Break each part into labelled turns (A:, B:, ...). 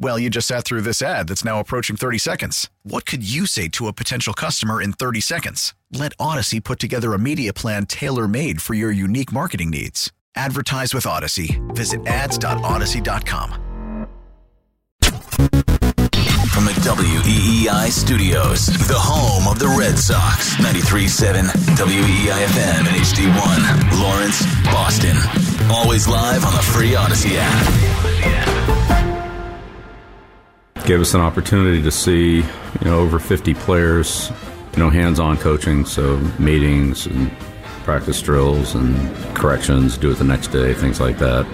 A: Well, you just sat through this ad that's now approaching 30 seconds. What could you say to a potential customer in 30 seconds? Let Audacy put together a media plan tailor made for your unique marketing needs. Advertise with Audacy. Visit ads.audacy.com.
B: From the WEEI studios, the home of the Red Sox, 93.7 WEEI FM and HD1, Lawrence, Boston. Always live on the free Audacy app.
C: Gave us an opportunity to see, you know, over 50 players, you know, hands-on coaching, so meetings and practice drills and corrections, do it the next day, things like that.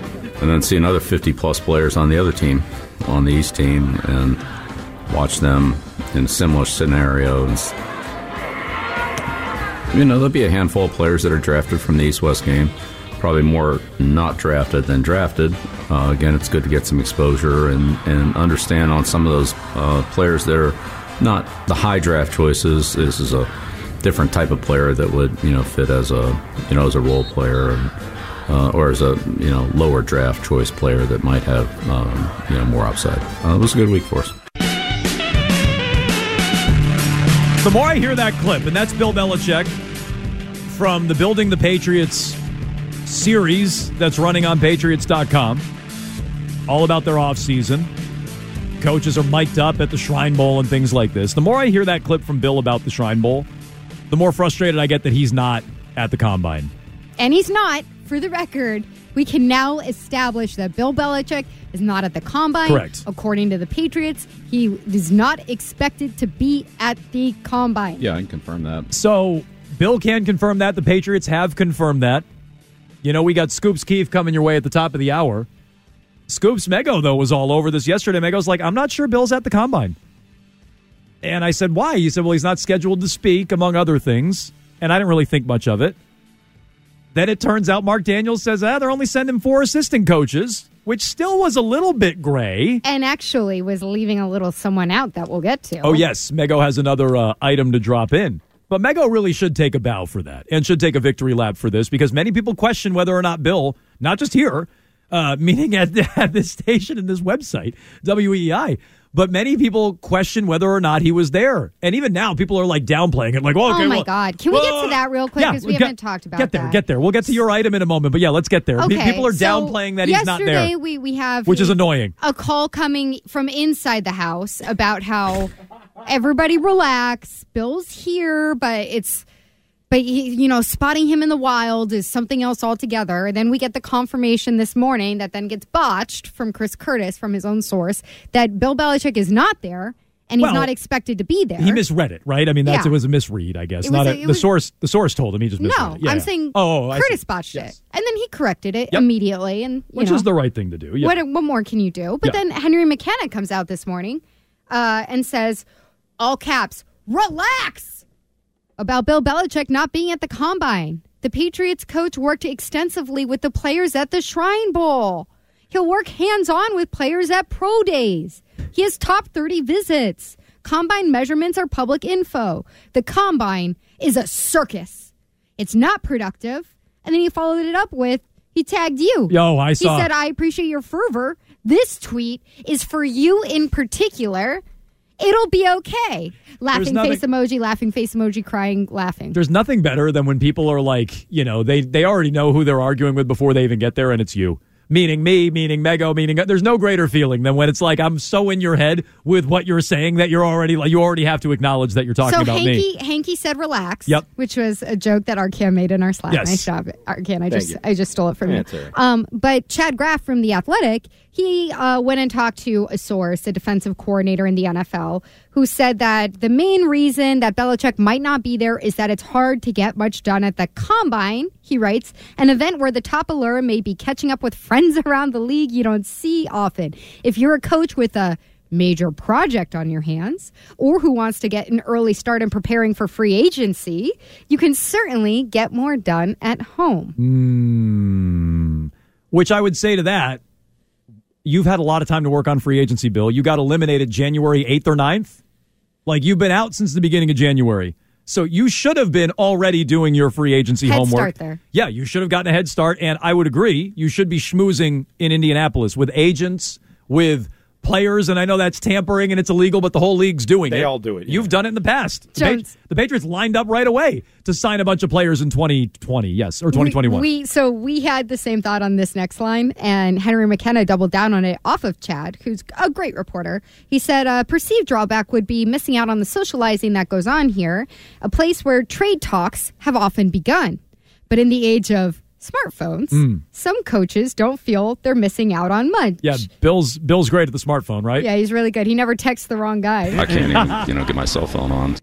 C: And then see another 50 plus players on the other team, on the East team, and watch them in similar scenarios. You know, there'll be a handful of players that are drafted from the East West game. Probably more not drafted than drafted. Uh, again, it's good to get some exposure and, and understand on some of those uh, players that are not the high draft choices. This is a different type of player that would you know fit as a you know as a role player. And, uh, or as a you know lower draft choice player that might have um, you know more upside. Uh, it was a good week for us.
D: The more I hear that clip, and that's Bill Belichick from the Building the Patriots series that's running on Patriots.com, all about their offseason. Coaches are mic'd up at the Shrine Bowl and things like this. The more I hear that clip from Bill about the Shrine Bowl, the more frustrated I get that he's not at the combine.
E: And he's not, for the record. We can now establish that Bill Belichick is not at the combine.
D: Correct.
E: According to the Patriots, he is not expected to be at the combine.
C: Yeah, I can confirm that.
D: So Bill can confirm that. The Patriots have confirmed that. You know, we got Scoops Keefe coming your way at the top of the hour. Scoops Mego, though, was all over this yesterday. Mego's like, I'm not sure Bill's at the combine. And I said, why? He said, well, he's not scheduled to speak, among other things. And I didn't really think much of it. Then it turns out Mark Daniels says, ah, they're only sending four assistant coaches, which still was a little bit gray.
E: And actually was leaving a little someone out that we'll get to.
D: Oh, yes. Mego has another uh, item to drop in. But Mego really should take a bow for that and should take a victory lap for this because many people question whether or not Bill, not just here, uh, meaning at, at this station and this website, WEEI, but many people question whether or not he was there. And even now, people are like downplaying it, like, well, okay,
E: oh my
D: well,
E: God. Can we get to that real quick?
D: Yeah,
E: Because we
D: get-
E: haven't talked about
D: Get there,
E: that.
D: get there. We'll get to your item in a moment, but yeah, let's get there.
E: Okay,
D: People are
E: so
D: downplaying that he's not there.
E: yesterday We, we have
D: which is annoying.
E: a call coming from inside the house about how everybody relax. Bill's here, but it's but he, you know, spotting him in the wild is something else altogether. And then we get the confirmation this morning that then gets botched from Chris Curtis from his own source that Bill Belichick is not there and he's
D: Well,
E: not expected to be there.
D: He misread it, right? I mean, that's
E: Yeah.
D: it was a misread, I guess.
E: It
D: Not a,
E: a-
D: the
E: was-
D: source. The source told him he just misread
E: no,
D: it. Yeah,
E: I'm saying
D: oh, I
E: Curtis botched
D: Yes.
E: it, and then he corrected it
D: Yep.
E: immediately, and
D: which
E: know.
D: is the right thing to do. Yeah.
E: What what more can you do? But then Henry McKenna comes out this morning uh, and says, all caps, relax about Bill Belichick not being at the combine. The Patriots coach worked extensively with the players at the Shrine Bowl. He'll work hands on with players at pro days. He has top 30 visits. Combine measurements are public info. The combine is a circus. It's not productive. And then he followed it up with he tagged you.
D: Yo, I saw.
E: He said, I appreciate your fervor. This tweet is for you in particular. It'll be okay. Laughing
D: nothing-
E: face emoji, laughing face emoji, crying, laughing.
D: There's nothing better than when people are like, you know, they they already know who they're arguing with before they even get there, and it's you. Meaning me, meaning Mego, meaning there's no greater feeling than when it's like I'm so in your head with what you're saying that you're already like you already have to acknowledge that you're talking
E: so
D: about
E: Hanky,
D: me.
E: Hanky said relax.
D: Yep.
E: Which was a joke that Arcand made in our Slack.
D: Yes.
E: Nice job, Arcand. I
F: Thank
E: just
F: you.
E: I just stole it from
F: Yeah,
E: you.
F: it's.
E: Um, but Chad Graff from the Athletic, he uh, went and talked to a source, a defensive coordinator in the NFL, who said that the main reason that Belichick might not be there is that it's hard to get much done at the combine. He writes, an event where the top allure may be catching up with friends around the league you don't see often. If you're a coach with a major project on your hands or who wants to get an early start in preparing for free agency, you can certainly get more done at home.
D: Mm, which I would say to that, you've had a lot of time to work on free agency, Bill. You got eliminated January 8th or 9th. Like you've been out since the beginning of January. So you should have been already doing your free agency
E: Head
D: homework.
E: start there.
D: Yeah, you should have gotten a head start. And I would agree, you should be schmoozing in Indianapolis with agents, with players. And I know that's tampering and it's illegal, but the whole league's doing it.
F: They all do it, yeah.
D: You've done it in the past. The, Patri- the Patriots lined up right away to sign a bunch of players in 2020, yes, or 2021.
E: We, we so we had the same thought on this next line, and Henry McKenna doubled down on it off of Chad, who's a great reporter. He said a perceived drawback would be missing out on the socializing that goes on here, a place where trade talks have often begun. But in the age of smartphones, some coaches don't feel they're missing out on much.
D: Yeah, Bill's Bill's great at the smartphone, right?
E: Yeah, he's really good. He never texts the wrong guy.
C: I can't even, you know, get my cell phone on.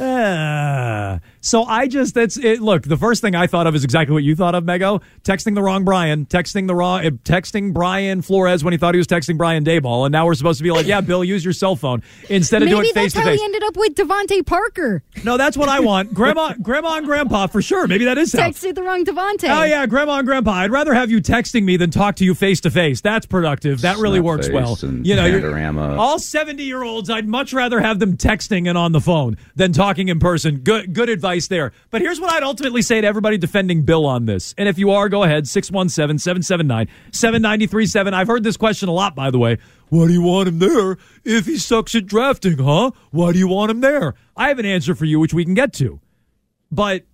D: Ah. So I just that's it. Look, the first thing I thought of is exactly what you thought of, Mego. Texting the wrong Brian, texting the wrong, uh, texting Brian Flores when he thought he was texting Brian Daboll, and now we're supposed to be like, yeah, Bill, use your cell phone instead of
E: Maybe
D: doing face
E: that's
D: to
E: how
D: face.
E: he ended up with DeVante Parker.
D: No, that's what I want. Grandma, grandma, and grandpa for sure. Maybe that is how.
E: Texted the wrong DeVante.
D: Oh yeah, grandma and grandpa. I'd rather have you texting me than talk to you face to face. That's productive. That really
C: Snap
D: works well. You know, all seventy-year-olds. I'd much rather have them texting and on the phone than talking in person. Good, good advice there. But here's what I'd ultimately say to everybody defending Bill on this. And if you are, go ahead 617-779-7937. I've heard this question a lot, by the way. Why do you want him there if he sucks at drafting, huh? Why do you want him there? I have an answer for you, which we can get to. But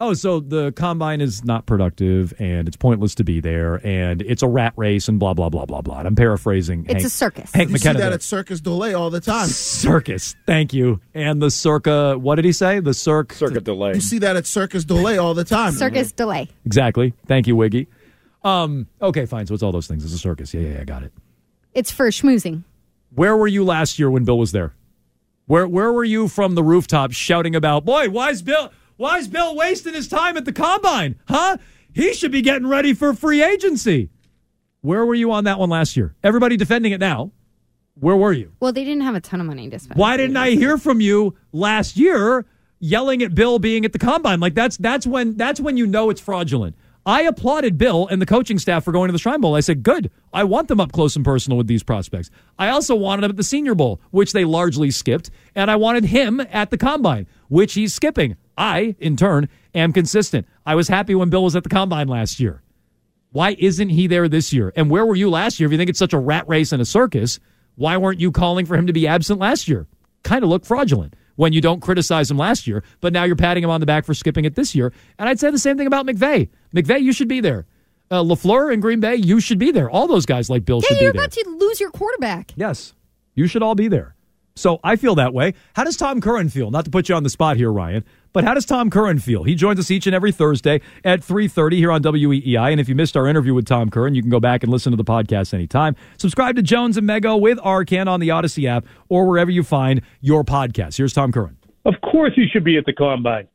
D: oh, so the combine is not productive and it's pointless to be there and it's a rat race and blah blah blah blah blah. And I'm paraphrasing.
E: It's
D: Hank,
E: a circus.
D: Hank
G: You see that at Circus Delay all the time.
D: circus. Thank you. And the circa. What did he say? The circ.
F: Circuit delay.
G: You see that at Circus Delay all the time.
E: Circus delay.
D: Exactly. Thank you, Wiggy. Um. Okay, fine. So it's all those things. It's a circus. Yeah, yeah, yeah. I got it.
E: It's for schmoozing.
D: Where were you last year when Bill was there? Where Where were you from the rooftop shouting about, boy, why is Bill why is Bill wasting his time at the combine? Huh? He should be getting ready for free agency. Where were you on that one last year? Everybody defending it now. Where were you?
E: Well, they didn't have a ton of money to spend.
D: Why didn't I hear from you last year yelling at Bill being at the combine? Like that's that's when that's when you know it's fraudulent. I applauded Bill and the coaching staff for going to the Shrine Bowl. I said, good. I want them up close and personal with these prospects. I also wanted them at the Senior Bowl, which they largely skipped, and I wanted him at the combine, which he's skipping. I, in turn, am consistent. I was happy when Bill was at the combine last year. Why isn't he there this year? And where were you last year? If you think it's such a rat race and a circus, why weren't you calling for him to be absent last year? Kind of look fraudulent when you don't criticize him last year, but now you're patting him on the back for skipping it this year. And I'd say the same thing about McVay. McVay, you should be there. Uh, LaFleur in Green Bay, you should be there. All those guys like Bill
E: Yeah,
D: should
E: you're
D: be there.
E: about to lose your quarterback.
D: Yes, you should all be there. So I feel that way. How does Tom Curran feel? Not to put you on the spot here, Ryan, but how does Tom Curran feel? He joins us each and every Thursday at 3.30 here on WEEI. And if you missed our interview with Tom Curran, you can go back and listen to the podcast anytime. Subscribe to Jones and Mego with Arcand on the Audacy app or wherever you find your podcast. Here's Tom Curran.
H: Of course, he should be at the combine.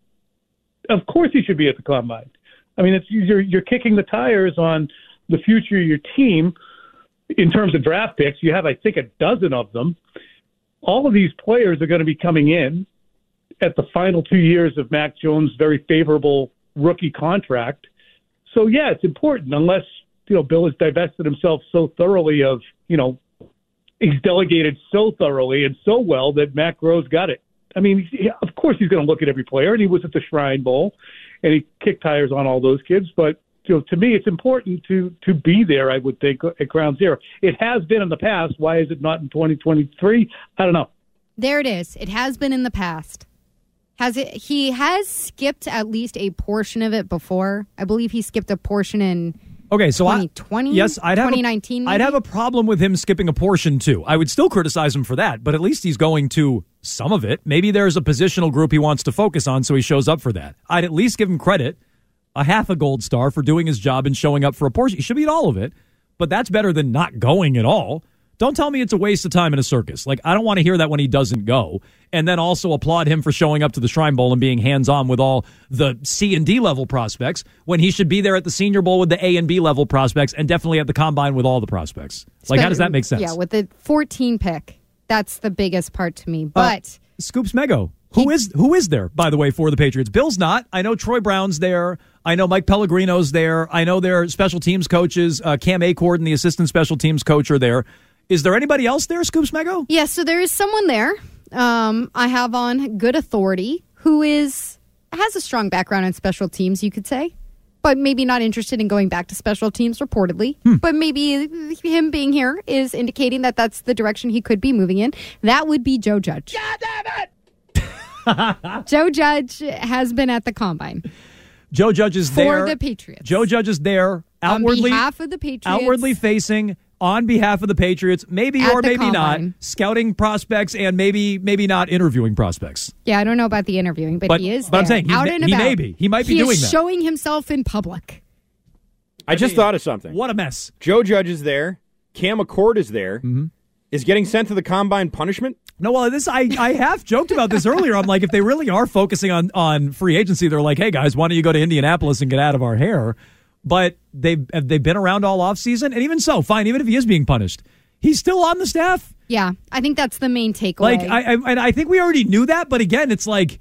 H: Of course, he should be at the combine. I mean, it's, you're you're kicking the tires on the future of your team in terms of draft picks. You have, I think, a dozen of them. All of these players are going to be coming in at the final two years of Mac Jones' very favorable rookie contract. So yeah, it's important. Unless you know Bill has divested himself so thoroughly of you know he's delegated so thoroughly and so well that Matt Groh's got it. I mean, he- of course he's going to look at every player, and he was at the Shrine Bowl, and he kicked tires on all those kids. But you know, to me, it's important to to be there. I would think at Ground Zero. It has been in the past. Why is it not in 2023? I don't know.
E: There it is. It has been in the past. Has it? He has skipped at least a portion of it before. I believe he skipped a portion in
D: Okay, so I-
E: 2020,
D: yes, I'd have
E: 2019.
D: A, I'd have a problem with him skipping a portion too. I would still criticize him for that, but at least he's going to some of it. Maybe there's a positional group he wants to focus on, so he shows up for that. I'd at least give him credit, a half a gold star for doing his job and showing up for a portion. He should be at all of it, but that's better than not going at all. Don't tell me it's a waste of time in a circus. Like I don't want to hear that when he doesn't go, and then also applaud him for showing up to the Shrine Bowl and being hands on with all the C and D level prospects when he should be there at the Senior Bowl with the A and B level prospects, and definitely at the Combine with all the prospects. Like how does that make sense?
E: Yeah, with the 14 pick, that's the biggest part to me.
D: Uh,
E: But
D: Scoops Mego. Who is who is there, by the way, for the Patriots? Bill's not. I know Troy Brown's there. I know Mike Pellegrino's there. I know their special teams coaches, uh, Cam Achord and the assistant special teams coach are there. Is there anybody else there, Scoops Mego?
E: yeah, so there is someone there. Um, I have on good authority who is has a strong background in special teams, you could say, but maybe not interested in going back to special teams reportedly.
D: Hmm.
E: But maybe him being here is indicating that that's the direction he could be moving in. That would be Joe Judge. Joe Judge has been at the combine
D: Joe Judge is there
E: for
D: there.
E: the Patriots.
D: Joe Judge is there outwardly,
E: on behalf of the Patriots.
D: outwardly facing on behalf of the Patriots, maybe
E: At
D: or
E: the
D: maybe not, scouting prospects and maybe maybe not interviewing prospects.
E: Yeah, I don't know about the interviewing, but,
D: But-
E: he is.
D: but I'm saying he
E: out
D: may-
E: and
D: he
E: about.
D: may be. He might be
E: He is
D: doing that.
E: showing himself in public.
F: I just thought of something.
D: What a mess.
F: Joe Judge is there. Cam Achord is there.
D: Mm-hmm.
F: Is getting sent to the combine punishment?
D: No, well, this I I have joked about this earlier. I'm like, if they really are focusing on on free agency, they're like, hey guys, why don't you go to Indianapolis and get out of our hair? But they have they been around all off season, and even so, fine. Even if he is being punished, he's still on the staff.
E: Yeah, I think that's the main takeaway.
D: Like I, I and I think we already knew that, but again, it's like,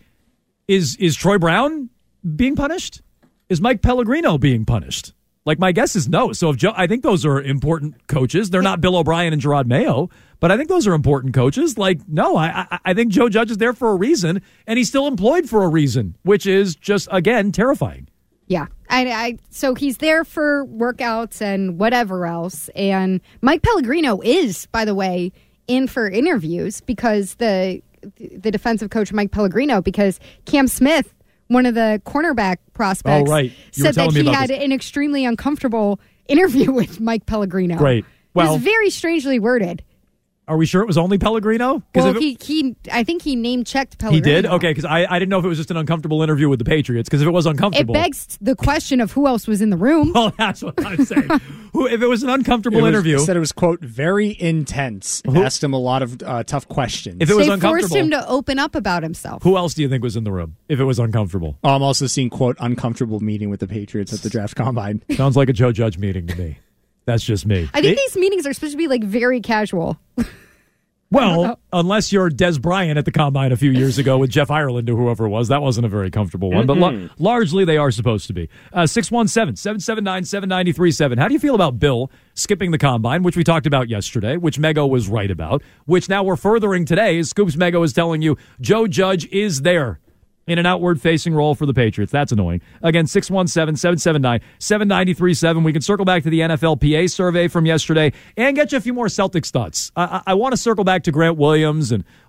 D: is is Troy Brown being punished? Is Mike Pellegrino being punished? Like my guess is no. So if Joe, I think those are important coaches. They're not Bill O'Brien and Jerod Mayo, but I think those are important coaches. Like no, I I, think Joe Judge is there for a reason, and he's still employed for a reason, which is just again terrifying.
E: yeah, I, I so he's there for workouts and whatever else. And Mike Pellegrino is, by the way, in for interviews because the the defensive coach Mike Pellegrino because Cam Smith, one of the cornerback prospects,
D: Oh, right. You
E: said that he had
D: this.
E: an extremely uncomfortable interview with Mike Pellegrino.
D: Great.
E: it was very strangely worded.
D: Are we sure it was only Pellegrino?
E: Well,
D: it-
E: he, he, I think he name checked Pellegrino.
D: he did okay because I, I didn't know if it was just an uncomfortable interview with the Patriots. Because if it was uncomfortable.
E: It
D: uncomfortable,
E: begs the question of who else was in the room.
D: Well, that's what I'm saying. Who, if it was an uncomfortable
I: It was-
D: interview,
I: Said it was quote very intense.
D: Who-
I: Asked him a lot of uh, tough questions.
D: If it was
E: they forced him to open up about himself.
D: who else do you think was in the room? If it was uncomfortable,
I: Oh, I'm also seeing quote uncomfortable meeting with the Patriots at the draft combine.
D: sounds like a Joe Judge meeting to me. That's just me.
E: I think these meetings are supposed to be like very casual.
D: Well, unless you're Dez Bryant at the combine a few years ago with Jeff Ireland or whoever it was, that wasn't a very comfortable one. But la- largely, they are supposed to be. Uh, 617 779 7937. How do you feel about Bill skipping the combine, which we talked about yesterday, which Mego was right about, which now we're furthering today? Scoops Mego is telling you Joe Judge is there. In an outward facing role for the Patriots. That's annoying. Again, 617 779 7937. We can circle back to the NFLPA survey from yesterday and get you a few more Celtics thoughts. I, I, I want to circle back to Grant Williams and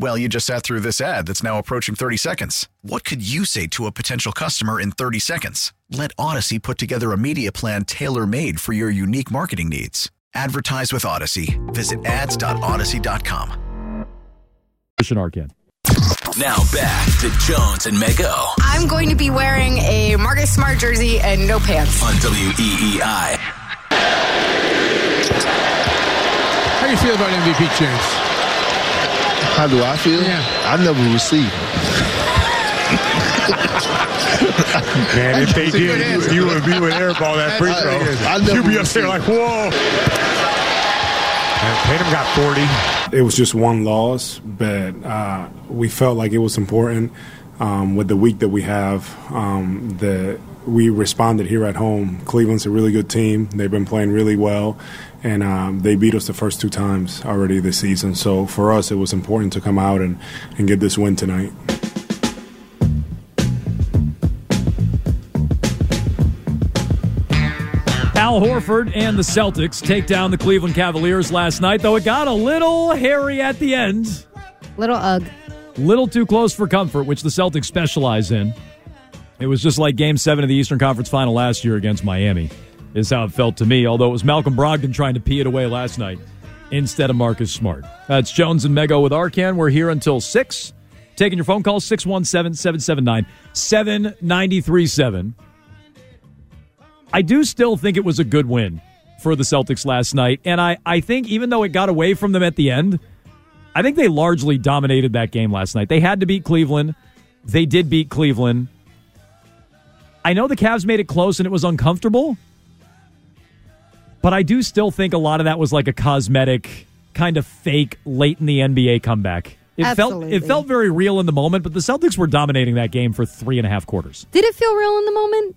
A: Well, you just sat through this ad that's now approaching 30 seconds. What could you say to a potential customer in 30 seconds? Let Audacy put together a media plan tailor made for your unique marketing needs. Advertise with Audacy. Visit ads.audacy.com.
D: Christian Arcand.
B: Now back to Jones and Mego
J: I'm going to be wearing a Marcus Smart jersey and no pants.
B: on E WEEI.
K: How do you feel about MVP chance?
L: How do I feel?
K: Yeah.
L: I never received. Man, if they did, you, you would you would airball that free
M: I-
L: throw.
M: I never
L: You'd be
M: would
L: up there
M: see
L: like, whoa. And Tatum got 40.
N: It was just one loss, but uh, we felt like it was important um, with the week that we have um, that we responded here at home. Cleveland's a really good team. They've been playing really well, and um, they beat us the first two times already this season. So for us, it was important to come out and, and get this win tonight.
D: Al Horford and the Celtics take down the Cleveland Cavaliers last night, though it got a little hairy at the end.
E: Little ugh.
D: Little too close for comfort, which the Celtics specialize in. It was just like game seven of the Eastern Conference final last year against Miami, is how it felt to me, although it was Malcolm Brogdon trying to pee it away last night instead of Marcus Smart. That's Jones and Mego with Arcand. We're here until 6. Taking your phone calls 617 779 7937. I do still think it was a good win for the Celtics last night. And I, I think even though it got away from them at the end, I think they largely dominated that game last night. They had to beat Cleveland. They did beat Cleveland. I know the Cavs made it close and it was uncomfortable, but I do still think a lot of that was like a cosmetic, kind of fake late in the NBA comeback. It felt it felt very real in the moment, but the Celtics were dominating that game for three and a half quarters.
E: Did it feel real in the moment?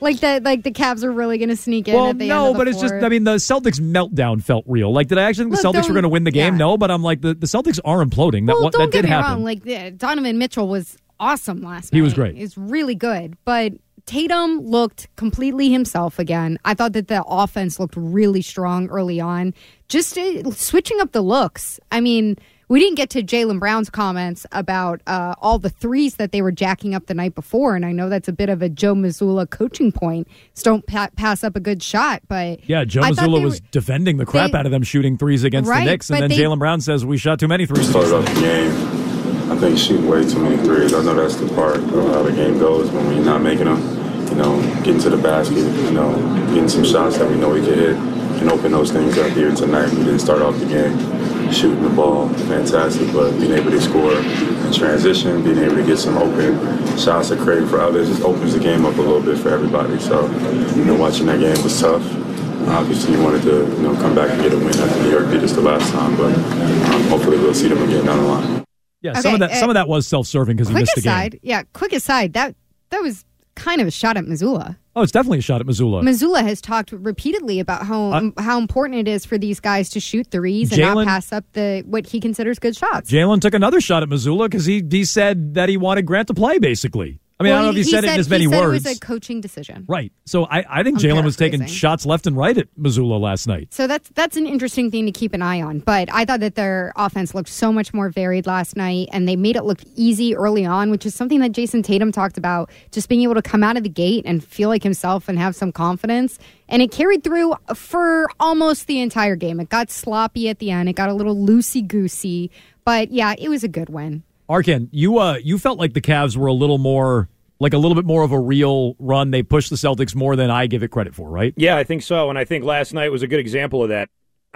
E: Like that, like the Cavs are really going to sneak in
D: Well, no,
E: end of the
D: but it's just. I mean, the Celtics meltdown felt real. Like, did I actually think the Celtics were going to win the game?
E: yeah.
D: No, but I'm like, the, the Celtics are imploding. That,
E: well, don't
D: that
E: get
D: did
E: me
D: happen.
E: wrong. Like Donovan Mitchell was awesome last night.
D: He was great.
E: He's really good, but Tatum looked completely himself again. I thought that the offense looked really strong early on. Just uh, switching up the looks. I mean. We didn't get to Jaylen Brown's comments about uh, all the threes that they were jacking up the night before, and I know that's a bit of a Joe Mazzulla coaching point. Just don't pa- pass up a good shot. But
D: yeah, Joe
E: I thought
D: Mazzulla
E: they
D: was
E: were-
D: defending the crap
E: they-
D: out of them shooting threes against
E: Right,
D: the Knicks, and then Jaylen Brown says we shot too many threes.
O: started off the game, I think shooting way too many threes. I know that's the part of how the game goes when we're not making them. You know, getting to the basket, you know, getting some shots that we know we can hit and open those things up here tonight. We didn't start off the game shooting the ball fantastic, but being able to score in transition, being able to get some open shots that create for others, just opens the game up a little bit for everybody. So, you know, watching that game was tough. Obviously, you wanted to, you know, come back and get a win after New York beat us the last time, but um, hopefully we'll see them again down the line.
D: Yeah,
E: Okay,
D: some of that
E: uh,
D: some of that was self serving because he
E: quick
D: missed the game.
E: aside, yeah, quick aside. That that was kind of a shot at Mazzulla.
D: Oh, it's definitely a shot at Mazzulla.
E: Mazzulla has talked repeatedly about how
D: Uh,
E: how important it is for these guys to shoot threes and not pass up the what he considers good shots.
D: Jaylen took another shot at Mazzulla because he he said that he wanted Grant to play. Basically, I mean, I don't know if he, said, it in as many
E: he said
D: words.
E: It was a coaching decision.
D: Right. So I, I think Jaylen was taking shots left and right at Mazzulla last night.
E: So that's that's an interesting thing to keep an eye on. But I thought that their offense looked so much more varied last night, and they made it look easy early on, which is something that Jayson Tatum talked about. Just being able to come out of the gate and feel like himself and have some confidence, and it carried through for almost the entire game. It got sloppy at the end. It got a little loosey goosey, but yeah, it was a good win.
D: Arcand, you uh you felt like the Cavs were a little more like a little bit more of a real run. They pushed the Celtics more than I give it credit for, right?
F: Yeah, I think so, and I think last night was a good example of that.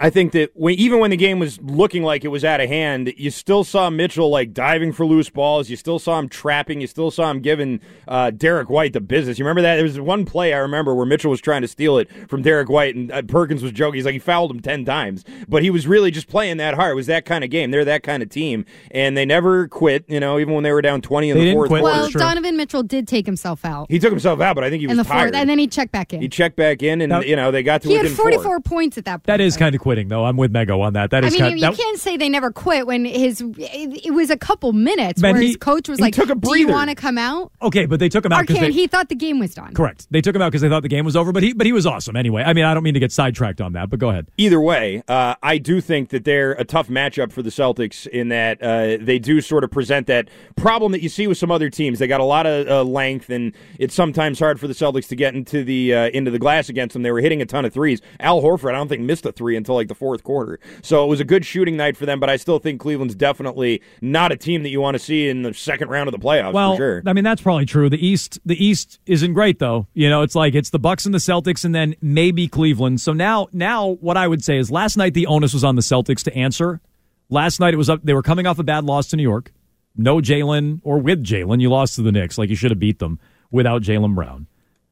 F: I think that when, even when the game was looking like it was out of hand, you still saw Mitchell like diving for loose balls. You still saw him trapping. You still saw him giving uh, Derrick White the business. You remember that? There was one play I remember where Mitchell was trying to steal it from Derrick White, and uh, Perkins was joking. He's like he fouled him ten times, but he was really just playing that hard. It was that kind of game. They're that kind of team, and they never quit. You know, even when they were down twenty in
D: They
F: the
D: didn't
F: fourth quarter.
E: Well, Donovan Mitchell did take himself out
F: He took himself out, but I think he was
E: in the
F: tired.
E: fourth, and then he checked back in.
F: he checked back in, and
D: Now-
F: you know they got to
E: He had
F: within four.
E: 44 points at that point.
D: That is kind of quitting, though. I'm with Mego on that. That
E: I mean,
D: kind.
E: you
D: that,
E: can't say they never quit when his it, it was a couple minutes
D: Man,
E: where
D: he-
E: his coach was like,
D: took a
E: "Do you want to come out?"
D: okay, but they took him out because
E: he thought the game was done.
D: Correct. They took him out because they thought the game was over, but he but he was awesome anyway. I mean, I don't mean to get sidetracked on that, but go ahead.
F: Either way, uh, I do think that they're a tough matchup for the Celtics in that uh, they do sort of present that problem that you see with some other teams. They got a lot of uh, length, and it's sometimes hard for the Celtics to get into the uh, into the glass against them. They were hitting a ton of threes. Al Horford, I don't think missed a three until like the fourth quarter. So it was a good shooting night for them. But I still think Cleveland's definitely not a team that you want to see in the second round of the playoffs.
D: well,
F: for sure.
D: I mean that's probably true. The East, the East isn't great though. You know, it's like it's the Bucks and the Celtics, and then maybe Cleveland. So now, now what I would say is, last night the onus was on the Celtics to answer. Last night it was up. They were coming off a bad loss to New York. No Jaylen, or with Jaylen, you lost to the Knicks. Like you should have beat them. without Jaylen Brown.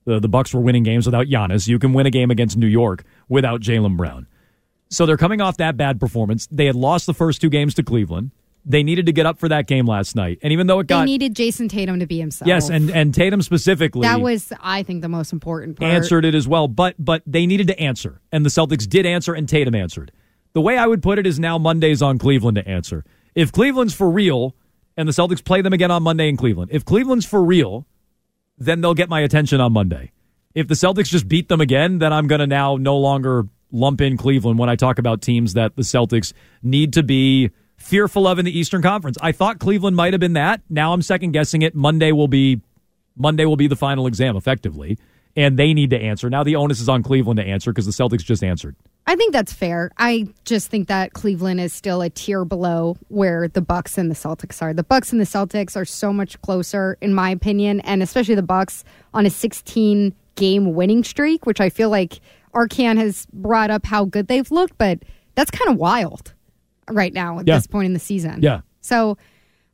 D: The, the Bucks were winning games without Giannis. You can win a game against New York without Jaylen Brown. So they're coming off that bad performance. They had lost the first two games to Cleveland. They needed to get up for that game last night. And even though it got They
E: needed Jayson Tatum to be himself.
D: yes, and and Tatum specifically
E: that was, I think, the most important part.
D: answered it as well. But but they needed to answer, and the Celtics did answer, and Tatum answered. The way I would put it is now Monday's on Cleveland to answer. If Cleveland's for real, and the Celtics play them again on Monday in Cleveland, if Cleveland's for real, then they'll get my attention on Monday. If the Celtics just beat them again, then I'm going to now no longer lump in Cleveland when I talk about teams that the Celtics need to be fearful of in the Eastern Conference. I thought Cleveland might have been that. Now I'm second guessing it. Monday will be Monday will be the final exam effectively, and they need to answer. Now the onus is on Cleveland to answer because the Celtics just answered.
E: I think that's fair. I just think that Cleveland is still a tier below where the Bucks and the Celtics are. The Bucks and the Celtics are so much closer, in my opinion, and especially the Bucks on a 16 game winning streak, which I feel like Arcand has brought up how good they've looked, but that's kind of wild right now at
D: Yeah.
E: this point in the season.
D: Yeah.
E: So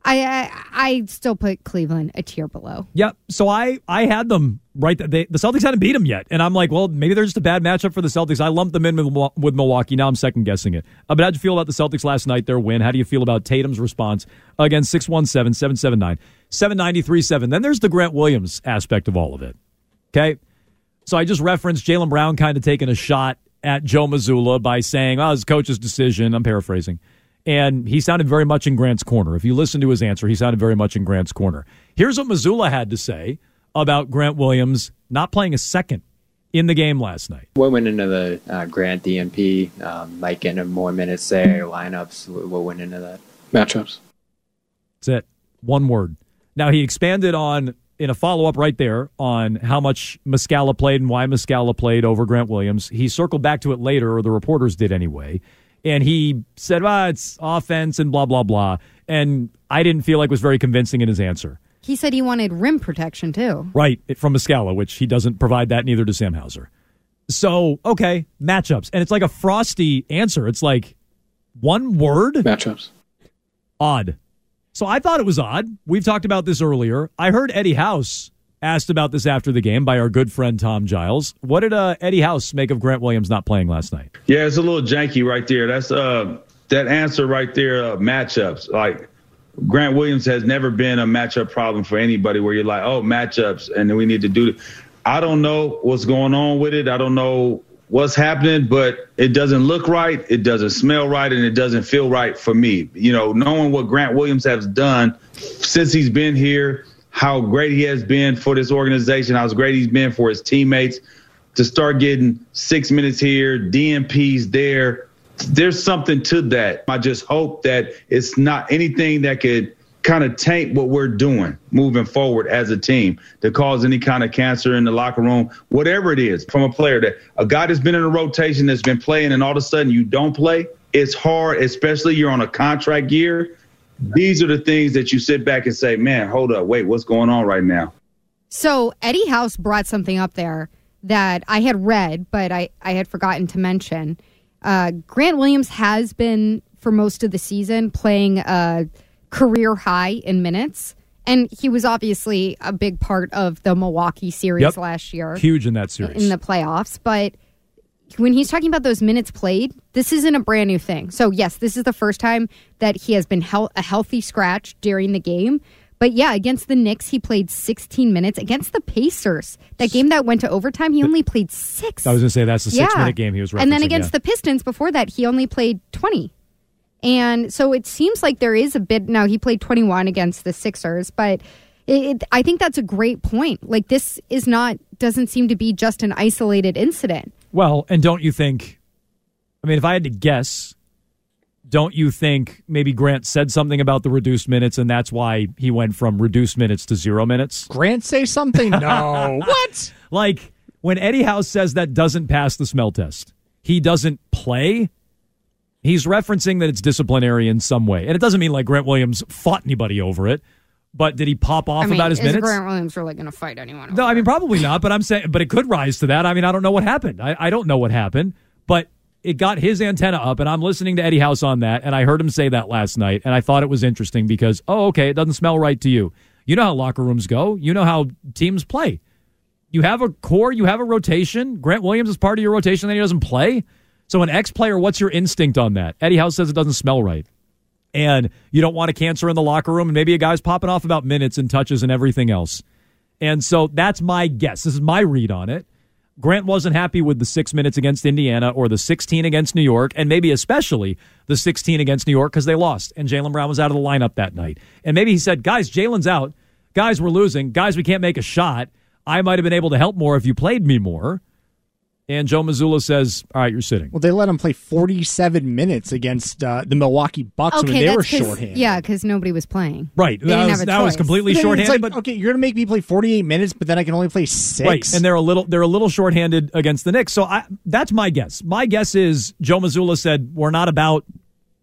E: I, I I still put Cleveland a tier below.
D: Yep. So I I had them right. They, the Celtics hadn't beat them yet, and I'm like, well, maybe they're just a bad matchup for the Celtics. I lumped them in with, with Milwaukee. Now I'm second guessing it. Uh, but how'd you feel about the Celtics last night? Their win. How do you feel about Tatum's response against 617 779 7937? Then there's the Grant Williams aspect of all of it. Okay. So I just referenced Jaylen Brown kind of taking a shot at Joe Mazzulla by saying, oh, his coach's decision. I'm paraphrasing. And he sounded very much in Grant's corner. If you listen to his answer, he sounded very much in Grant's corner. Here's what Mazzulla had to say about Grant Williams not playing a second in the game last night.
M: What went into the uh, Grant DNP? Um, Mike getting him more minutes there, lineups. What what went into that? Matchups.
D: That's it. One word. Now he expanded on in a follow up right there on how much Muscala played and why Muscala played over Grant Williams. He circled back to it later, or the reporters did anyway, and he said, "Ah, it's offense and blah blah blah." And I didn't feel like was very convincing in his answer.
E: He said he wanted rim protection too.
D: Right from Muscala, which he doesn't provide that. Neither does Sam Hauser. So okay, matchups, and it's like a frosty answer. It's like one word
M: matchups.
D: Odd. So I thought it was odd. We've talked about this earlier. I heard Eddie House asked about this after the game by our good friend Tom Giles. What did uh, Eddie House make of Grant Williams not playing last night?
P: Yeah, it's a little janky right there. That's uh that answer right there. Uh, matchups like Grant Williams has never been a matchup problem for anybody. Where you're like, oh, matchups, and then we need to do. I don't know what's going on with it. I don't know what's happening, but it doesn't look right. It doesn't smell right, and it doesn't feel right for me. You know, knowing what Grant Williams has done since he's been here, how great he has been for this organization, how great he's been for his teammates to start getting six minutes here, DNPs there. There's something to that. I just hope that it's not anything that could kind of taint what we're doing moving forward as a team to cause any kind of cancer in the locker room, whatever it is from a player that a guy that's been in a rotation that's been playing and all of a sudden you don't play. It's hard, especially you're on a contract year. These are the things that you sit back and say, man, hold up, wait, what's going on right now?
E: So Eddie House brought something up there that I had read, but I, I had forgotten to mention. Uh, Grant Williams has been for most of the season playing a career high in minutes, and he was obviously a big part of the Milwaukee series
D: Yep.
E: last year.
D: Huge in that series.
E: in the playoffs, but when he's talking about those minutes played, this isn't a brand new thing. So yes, this is the first time that he has been hel- a healthy scratch during the game. But yeah, against the Knicks, he played 16 minutes. Against the Pacers, that game that went to overtime, he only played six.
D: I was going to say that's the six
E: Yeah.
D: minute game he was.
E: And then against
D: yeah.
E: the Pistons before that, he only played 20. And so it seems like there is a bit. Now, he played 21 against the Sixers, but it, it, I think that's a great point. Like, this is not, doesn't seem to be just an isolated incident.
D: Well, and don't you think? I mean, if I had to guess, don't you think maybe Grant said something about the reduced minutes, and that's why he went from reduced minutes to zero minutes?
I: Grant say something? No. what?
D: Like when Eddie House says that doesn't pass the smell test, he doesn't play. He's referencing that it's disciplinary in some way, and it doesn't mean like Grant Williams fought anybody over it. But did he pop off
E: I mean,
D: about his
E: is
D: minutes?
E: Grant Williams really going to fight anyone?
D: No, I mean probably not, but I'm saying, but it could rise to that. I mean, I don't know what happened. I, I don't know what happened, but it got his antenna up, and I'm listening to Eddie House on that, and I heard him say that last night, and I thought it was interesting because, oh, okay, it doesn't smell right to you. You know how locker rooms go. You know how teams play. You have a core, you have a rotation. Grant Williams is part of your rotation, then he doesn't play. So, an ex player, what's your instinct on that? Eddie House says it doesn't smell right. And you don't want a cancer in the locker room, and maybe a guy's popping off about minutes and touches and everything else. And so that's my guess. This is my read on it. Grant wasn't happy with the six minutes against Indiana or the 16 against New York, and maybe especially the 16 against New York because they lost and Jaylen Brown was out of the lineup that night. And maybe he said, Guys, Jaylen's out. Guys, we're losing. Guys, we can't make a shot. I might have been able to help more if you played me more. And Joe Mazzulla says, "All right, you're sitting."
I: Well, they let him play 47 minutes against uh, the Milwaukee Bucks when they were
E: 'cause-
I: shorthanded.
E: Yeah, because nobody was playing.
D: Right.
E: They
D: That
E: didn't
D: was-
E: have a
D: that was completely
I: But then
D: shorthanded,
I: like, okay, you're gonna make me play 48 minutes, but then I can only play six.
D: Right, and they're a little they're a little shorthanded against the Knicks. So I, that's my guess. My guess is Joe Mazzulla said we're not about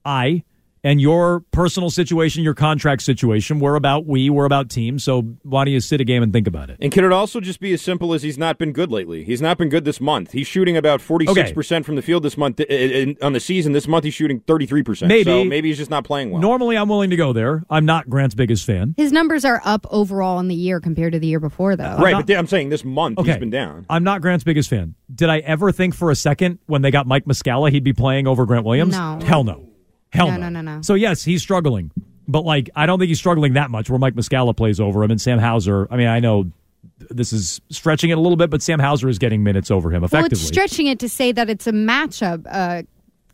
D: I and your personal situation, your contract situation. We're about we. We're about team. So why don't you sit a game and think about it?
F: And can it also just be as simple as he's not been good lately? He's not been good this month. He's shooting about 46% from the field this month. Uh, in- On the season, this month he's shooting 33%.
D: Maybe.
F: So maybe he's just not playing well.
D: Normally, I'm willing to go there. I'm not Grant's biggest fan.
E: His numbers are up overall in the year compared to the year before, though.
F: right, but I'm saying this month he's been down.
D: I'm not Grant's biggest fan. Did I ever think for a second when they got Mike Muscala he'd be playing over Grant Williams?
E: No.
D: Hell no. Hell
E: no,
D: no.
E: no, no, no.
D: So yes, he's struggling, but like I don't think he's struggling that much. Where Mike Muscala plays over him and Sam Hauser. I mean, I know this is stretching it a little bit, but Sam Hauser is getting minutes over him
E: Well,
D: effectively.
E: it's stretching it to say that it's a matchup uh,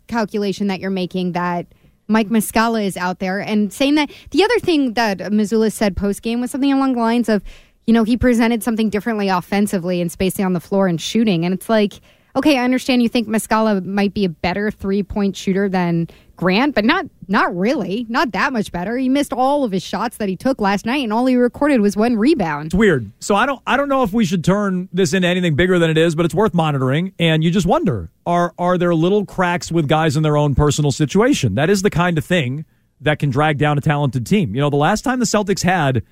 E: calculation that you're making that Mike Muscala is out there and saying that the other thing that Mazzulla said post game was something along the lines of, you know, he presented something differently offensively and spacing on the floor and shooting. And it's like, okay, I understand you think Muscala might be a better three point shooter than Grant, but not not really, not that much better. He missed all of his shots that he took last night, and all he recorded was one rebound.
D: It's weird. So I don't I don't know if we should turn this into anything bigger than it is, but it's worth monitoring. And you just wonder are are there little cracks with guys in their own personal situation? That is the kind of thing that can drag down a talented team. You know, the last time the Celtics had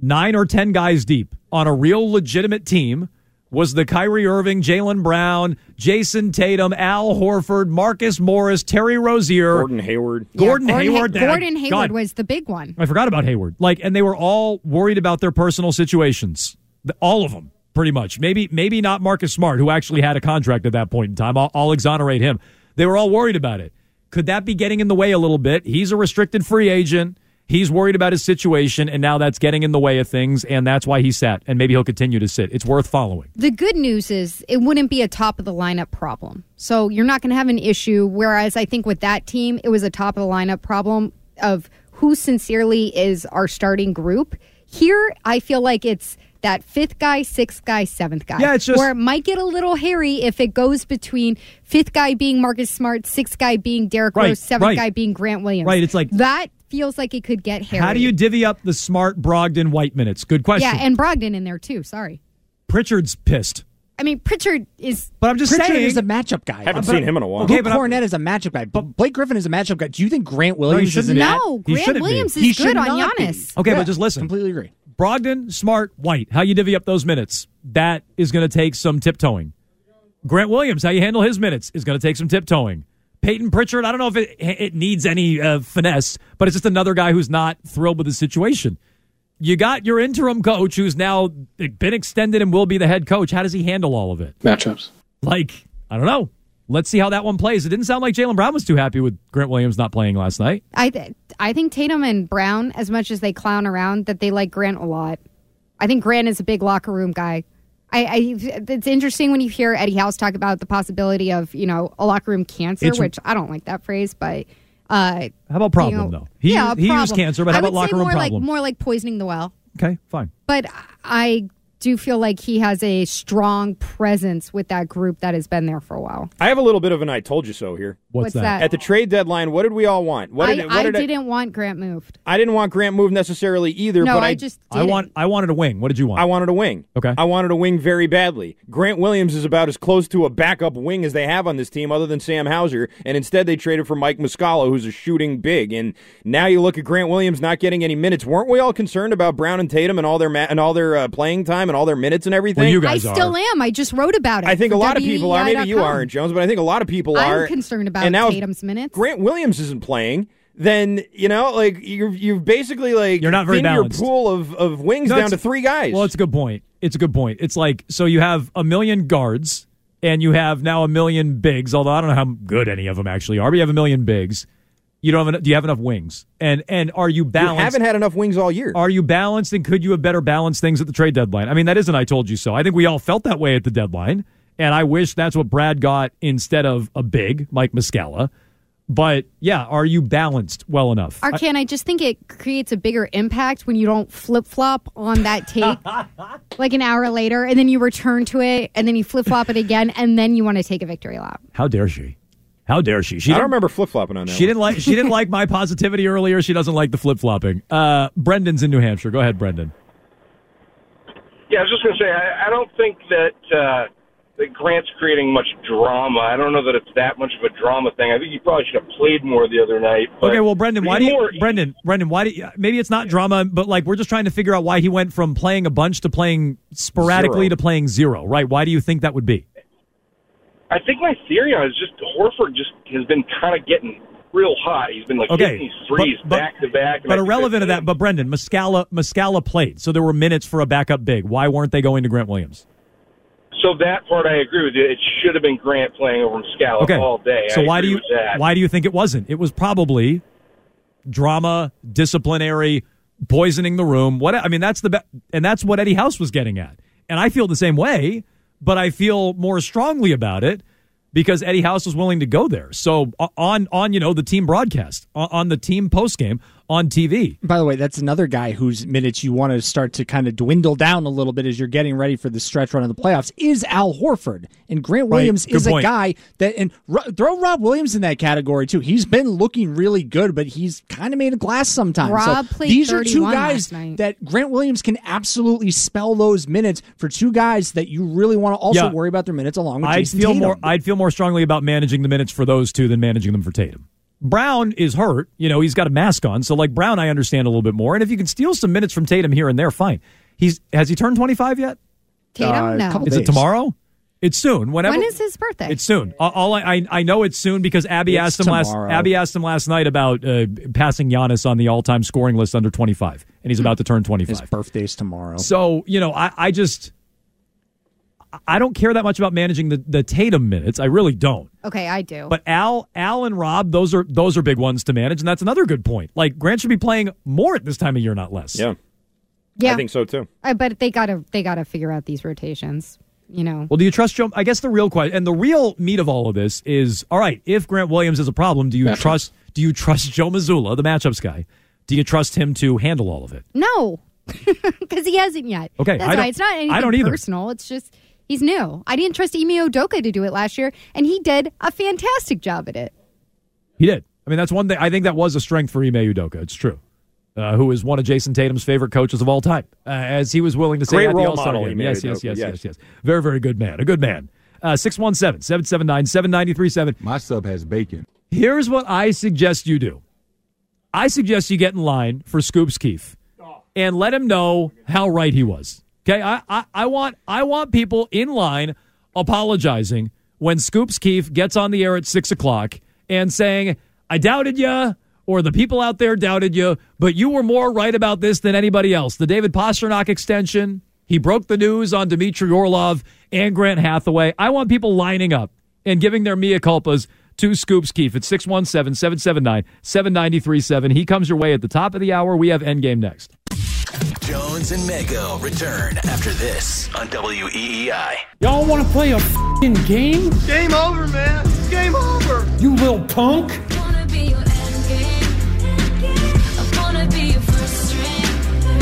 D: nine or ten guys deep on a real legitimate team was the Kyrie Irving, Jaylen Brown, Jayson Tatum, Al Horford, Marcus Morris, Terry Rozier,
F: Gordon Hayward.
D: Gordon,
E: Gordon,
D: Hayward.
E: Ha- Gordon
D: God,
E: Hayward was the big one.
D: I forgot about Hayward. Like, and they were all worried about their personal situations. All of them, pretty much. Maybe, maybe not Marcus Smart, who actually had a contract at that point in time. I'll, I'll exonerate him. They were all worried about it. Could that be getting in the way a little bit? He's a restricted free agent. He's worried about his situation, and now that's getting in the way of things, and that's why he sat, and maybe he'll continue to sit. It's worth following.
E: The good news is it wouldn't be a top of the lineup problem. So you're not going to have an issue. Whereas I think with that team, it was a top of the lineup problem of who sincerely is our starting group. Here, I feel like it's that fifth guy, sixth guy, seventh guy.
D: Yeah, it's just-
E: where it might get a little hairy if it goes between fifth guy being Marcus Smart, sixth guy being Derrick
D: Right,
E: Rose, seventh
D: right.
E: guy being Grant Williams.
D: Right, it's like-
E: that feels like it could get hairy.
D: How do you divvy up the Smart, Brogdon, White minutes? Good question.
E: Yeah, and Brogdon in there too. Sorry.
D: Pritchard's pissed.
E: I mean, Pritchard is.
D: But I'm just
I: Pritchard
D: saying.
I: is a matchup guy.
F: Haven't
I: But-
F: seen him in a while.
I: Okay,
D: Okay,
I: but
D: but I'm-
I: Kornet is a matchup guy. But Blake Griffin is a matchup guy. Do you think Grant Williams is
D: shouldn't
I: an
D: be.
E: No, Grant
D: shouldn't be.
E: Williams
I: He
E: is
I: should
E: good on
I: not be.
E: Giannis.
D: Okay,
I: Yeah,
D: but just listen.
I: Completely agree.
D: Brogdon, Smart, White. How you divvy up those minutes? That is going to take some tiptoeing. Grant Williams, how you handle his minutes is going to take some tiptoeing. Payton Pritchard, I don't know if it, it needs any uh, finesse, but it's just another guy who's not thrilled with the situation. You got your interim coach who's now been extended and will be the head coach. How does he handle all of it?
Q: Matchups.
D: Like, I don't know. Let's see how that one plays. It didn't sound like Jaylen Brown was too happy with Grant Williams not playing last night.
E: I th- I think Tatum and Brown, as much as they clown around, that they like Grant a lot. I think Grant is a big locker room guy. I, I it's interesting when you hear Eddie House talk about the possibility of you know a locker room cancer,
D: It's-
E: which I don't like that phrase, but uh,
D: How about problem,
E: you know,
D: though? He,
E: yeah, a
D: he used cancer, but how
E: I
D: about
E: would
D: locker
E: say
D: room problem?
E: like more like poisoning the well.
D: okay, fine.
E: But I do feel like he has a strong presence with that group that has been there for a while.
F: I have a little bit of an I told you so here.
E: What's What's that? that?
F: At the trade deadline, what did we all want? What did,
E: I,
F: what
E: I
F: did
E: didn't want Grant moved.
F: I didn't want Grant moved necessarily either,
E: No,
F: but
E: I
F: I,
E: just
D: I want I wanted a wing. What did you want?
F: I wanted a wing.
D: Okay.
F: I wanted a wing very badly. Grant Williams is about as close to a backup wing as they have on this team, other than Sam Hauser. And instead, they traded for Mike Muscala, who's a shooting big. And now you look at Grant Williams not getting any minutes. Weren't we all concerned about Brown and Tatum and all their ma- and all their uh, playing time and all their minutes and everything?
D: Well, you
E: I
D: guys
E: still am. I just wrote about it.
F: I think a
E: for
F: lot of people are. Maybe you aren't, Jones, but I think a lot of people
E: I'm
F: are.
E: concerned about
F: and now if
E: Tatum's minutes.
F: Grant Williams isn't playing. then you know, like you're you're basically like
D: You're not very
F: thinned your
D: balanced.
F: pool of, of wings
D: No,
F: down to three guys.
D: Well, it's a good point. It's a good point. It's like so you have a million guards and you have now a million bigs. Although I don't know how good any of them actually are, but you have a million bigs. You don't have enough, do you have enough wings? And and are you
F: you
D: balanced?
F: haven't had enough wings all year.
D: Are you balanced and could you have better balanced things at the trade deadline? I mean, that isn't I told you so. I think we all felt that way at the deadline. And I wish that's what Brad got instead of a big Mike Muscala. But yeah, are you balanced well enough?
E: Arcand, I just think it creates a bigger impact when you don't flip flop on that tape like an hour later and then you return to it and then you flip flop it again and then you want to take a victory lap.
D: How dare she? How dare she? She
F: I don't
D: didn't-
F: remember flip flopping on that.
D: She
F: one.
D: didn't like she didn't like my positivity earlier. She doesn't like the flip flopping. Uh, Brendan's in New Hampshire. Go ahead, Brendan.
Q: Yeah, I was just going to say, I, I don't think that uh, that Grant's creating much drama. I don't know that it's that much of a drama thing. I think he probably should have played more the other night.
D: Okay, well, Brendan, why do you,
Q: more-
D: Brendan, Brendan, why do you, maybe it's not drama, but like we're just trying to figure out why he went from playing a bunch to playing sporadically
Q: Zero.
D: to playing zero, right? Why do you think that would be?
Q: I think my theory on it is just Horford just has been kind of getting real hot. He's been like
D: Okay,
Q: these threes
D: but- but-
Q: back to back.
D: But irrelevant to that, but Brendan, Muscala, Muscala played, so there were minutes for a backup big. Why weren't they going to Grant Williams?
Q: So that part I agree with you. It should have been Grant playing over Muscala
D: Okay,
Q: all day.
D: so
Q: I
D: why do you why do you think it wasn't? It was probably drama, disciplinary, poisoning the room. What I mean, that's the be- and that's what Eddie House was getting at. And I feel the same way, but I feel more strongly about it because Eddie House was willing to go there. So on on you know the team broadcast, on, on the team post game on TV.
I: By the way, that's another guy whose minutes you want to start to kind of dwindle down a little bit as you're getting ready for the stretch run of the playoffs is Al Horford. And Grant Williams
D: Good
I: is
D: point.
I: a guy that, and Ro- throw Rob Williams in that category too. He's been looking really good, but he's kind of made a glass sometimes.
E: Rob
I: so
E: played
I: these are two guys that Grant Williams can absolutely spell those minutes for two guys that you really want to also
D: Yeah.
I: worry about their minutes along with
D: I'd
I: Jayson
D: feel
I: Tatum.
D: more I'd feel more strongly about managing the minutes for those two than managing them for Tatum. Brown is hurt. You know, he's got a mask on. So like Brown I understand a little bit more. And if you can steal some minutes from Tatum here and there, fine. He's has he turned 25 yet?
E: Tatum?
I: Uh,
E: no.
I: couple
D: Is it tomorrow? It's soon. Whenever
E: When is his birthday?
D: It's soon. All- All I, I I know it's soon because Abby
I: It's
D: asked him last. Abby asked him last night about uh, passing Giannis on the all-time scoring list under 25 and he's about to turn 25.
I: His birthday's tomorrow.
D: So, you know, I, I just I don't care that much about managing the, the Tatum minutes. I really don't.
E: okay, I do.
D: But Al, Al and Rob, those are those are big ones to manage, and that's another good point. Like Grant should be playing more at this time of year, not less.
F: Yeah,
E: yeah,
F: I think so too.
E: Uh, but they gotta they gotta figure out these rotations. You know,
D: Well, do you trust Joe? I guess the real question and the real meat of all of this is: all right, if Grant Williams is a problem, do you trust? Do you trust Joe Mazzulla, the matchups guy? Do you trust him to handle all of it?
E: no, because he hasn't yet.
D: Okay,
E: that's
D: I
E: why it's not anything
D: I don't either.
E: personal. It's just he's new. I didn't trust Ime Udoka to do it last year, and he did a fantastic job at it.
D: He did. I mean, that's one thing. I think that was a strength for Ime Udoka. It's true. Uh, who is one of Jayson Tatum's favorite coaches of all time, uh, as he was willing to say
F: Great
D: at the
F: role
D: All Star
F: model,
D: game. Yes, yes, yes,
F: yes.
D: yes, yes. Very, very good man. A good man. Uh, 617 779 7937.
L: My sub has bacon.
D: Here's what I suggest you do I suggest you get in line for Scoops Keefe and let him know how right he was. Okay, I, I, I want I want people in line apologizing when Scoops Keefe gets on the air at six o'clock and saying, "I doubted you." Or the people out there doubted you, but you were more right about this than anybody else. The David Pastrnak extension, he broke the news on Dmitry Orlov and Garnet Hathaway. I want people lining up and giving their mea culpas to Scoops Keefe at 617 779 7937. He comes your way at the top of the hour. We have Endgame next.
B: Jones and Mego return after this on WEEI.
R: Y'all want to play a fing game?
S: Game over, man. Game over.
R: You little punk.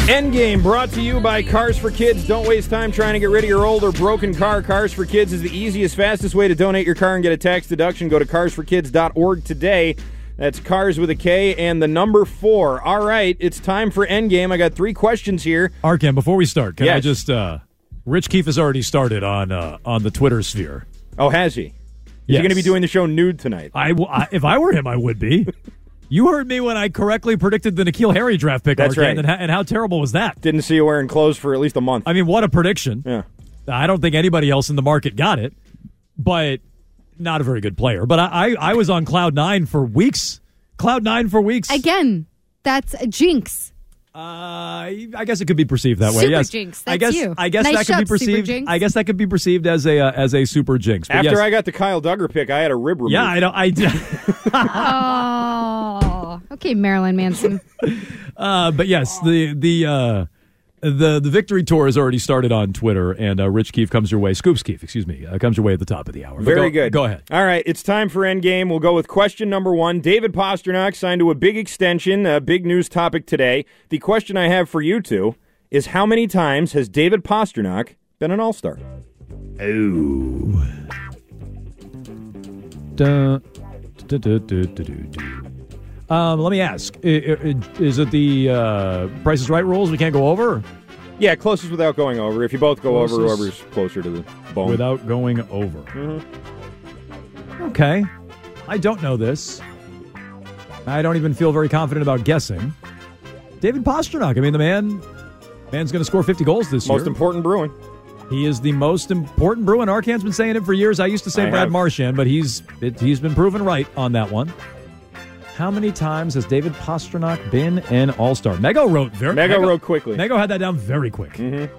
F: Endgame brought to you by Cars for Kids. Don't waste time trying to get rid of your old or broken car. Cars for Kids is the easiest, fastest way to donate your car and get a tax deduction. Go to carsforkids.org today. That's cars with a K and the number four. All right, it's time for Endgame. I got three questions here.
D: Arcand, before we start, can I just uh Rich Keefe has already started on uh on the Twitter sphere.
F: Oh, has he? Is he
D: Yes.
F: going to be doing the show nude tonight?
D: I, w- I- if I were him, I would be. You heard me when I correctly predicted the N'Keal Harry draft pick,
F: That's right.
D: and, how, and how terrible was that?
F: Didn't see you wearing clothes for at least a month.
D: I mean, what a prediction.
F: Yeah.
D: I don't think anybody else in the market got it, but not a very good player. But I, I, I was on cloud nine for weeks Cloud nine for weeks.
E: Again, that's a jinx.
D: Uh, I guess it could be perceived that way.
E: Super
D: yes,
E: jinx.
D: I guess.
E: you.
D: I guess
E: Nice
D: that could be
E: super
D: perceived.
E: jinx.
D: I guess that could be perceived as a uh, as a super jinx. But
F: After
D: yes.
F: I got the Kyle Dugger pick, I had a rib removed.
D: yeah, I don't. I did.
E: Oh, okay, Marilyn Manson.
D: Uh, but yes, the the uh, the the victory tour has already started on Twitter, and uh, Rich Keefe comes your way. Scoops Keefe, excuse me, uh, comes your way at the top of the hour. But
F: Very
D: go-
F: good.
D: Go ahead.
F: All right, it's time for Endgame. We'll go with question number one. David Pastrnak signed to a big extension, a big news topic today. The question I have for you two is how many times has David Pastrnak been an All Star?
D: Oh. Um, let me ask: Is it the uh, Price is Right rules? We can't go over
F: Yeah, closest without going over. If you both go over, whoever's closer to the bone.
D: without going over.
F: Mhm.
D: Okay, I don't know this. I don't even feel very confident about guessing. David Pastrnak. I mean, the man, man's going to score 50 goals this year.
F: Most important Bruin.
D: He is the most important Bruin. Arcand's been saying it for years. I used to say
F: I
D: Brad
F: have.
D: Marchand, but he's it, he's been proven right on that one. How many times has David Pastrnak been an All Star? Mego wrote very.
F: Mego wrote quickly.
D: Mego had that down very quick.
F: Mm-hmm.